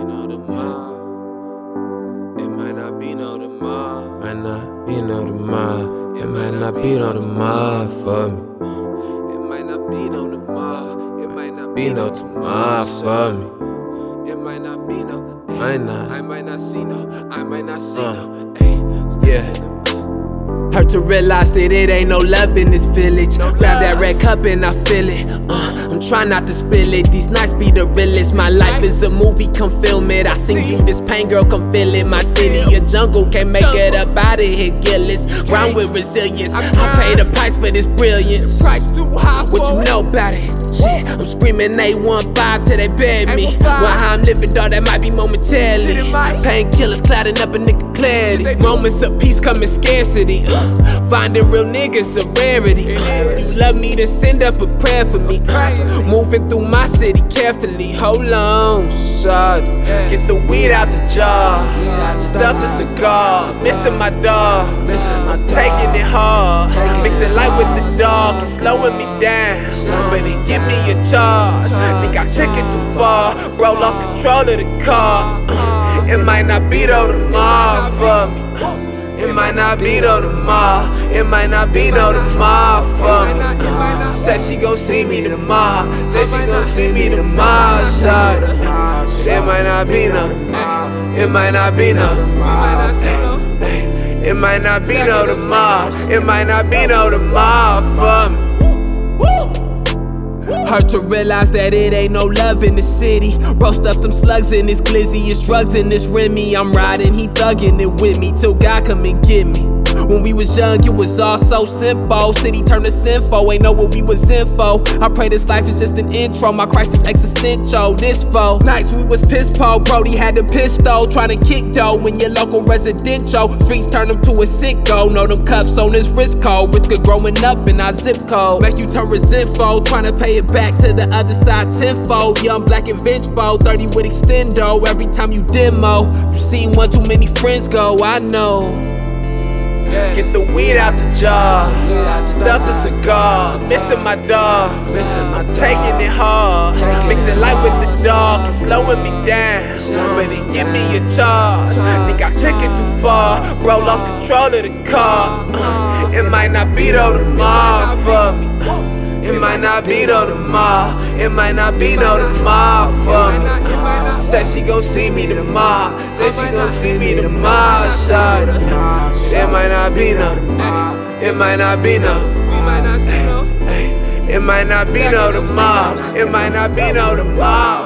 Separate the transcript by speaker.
Speaker 1: be no tomorrow. It might not be no tomorrow.
Speaker 2: Might not be no tomorrow. It might not be no tomorrow for me.
Speaker 1: It might not be no tomorrow. It might not
Speaker 2: Be no tomorrow for me.
Speaker 1: It might not be no.
Speaker 2: Might not.
Speaker 1: I might not see no. I might not see
Speaker 2: Uh.
Speaker 1: no. Ayy,
Speaker 2: Yeah. Hurt to realize that it ain't no love in this village. Grab that red cup and I feel it. Uh, I'm trying not to spill it. These nights be the realest. My life is a movie, come film it. I sing you this pain, girl, come feel it. My city, a jungle, can't make it up out of here, Gillis. Ground with resilience. I pay the price for this brilliance.
Speaker 1: Price too high.
Speaker 2: What you know about it? Shit, I'm screaming 815 till they bury me.
Speaker 1: 815.
Speaker 2: While how I'm living, dog, that might be momentarily. Painkillers clouding up a nigga clarity. Moments of peace come in scarcity. Uh, finding real niggas a rarity. Uh, you love me, then send up a prayer for me. Uh, moving through my city carefully. Hold on, shot. Get the weed out the jar. Stuff the cigar. Missing my dog.
Speaker 3: Missing my dog.
Speaker 2: Taking it hard. Mixing light with the dog. It's slowing me down. It give me a charge. Think I took it too far. Bro lost control of the car. It might not be though tomorrow for me. It might not be though tomorrow. It might not be though tomorrow for me. She said she gon' see me tomorrow. Said she gon' see me tomorrow. Shot. It might not be no tomorrow. It might not be no
Speaker 1: no.
Speaker 2: tomorrow. It might not be no tomorrow. It might not be no tomorrow for me. Hard to realize that it ain't no love in the city. Bro stuffed them slugs in this glizzy. It's drugs in this Remy. I'm riding, he thugging it with me till God come and get me. When we was young, it was all so simple. City turned to sinful, ain't know what we was in for. I pray this life is just an intro. My crisis is existential. This foe. Nights we was piss po. Brody had the pistol, trying to kick dough. When your local residential streets turn him to a sicko. Know them cups on his wrist cold. Risk of growing up in our zip code. Make you turn resentful, trying to pay it back to the other side tenfold. Young black and vengeful, 30 with extendo. Every time you demo, you see one too many friends go. I know. Get the weed out the jar. Stuff the cigar. Missing my dog.
Speaker 3: Missing my dog.
Speaker 2: Taking it hard. Mixing
Speaker 3: it
Speaker 2: light with the dog. It's slowing me down.
Speaker 3: Slowing
Speaker 2: But it
Speaker 3: me
Speaker 2: give me a charge. Think I took it too far. Bro lost control of the car. Uh, It might not be though tomorrow. It might not be though tomorrow. It might not be though tomorrow for
Speaker 1: It might not- it might
Speaker 2: me. She said she gon' see me tomorrow. Said she gon' see me tomorrow. Shot. It might not be none. It might not be no. It might not be no tomorrow. It might not be no tomorrow.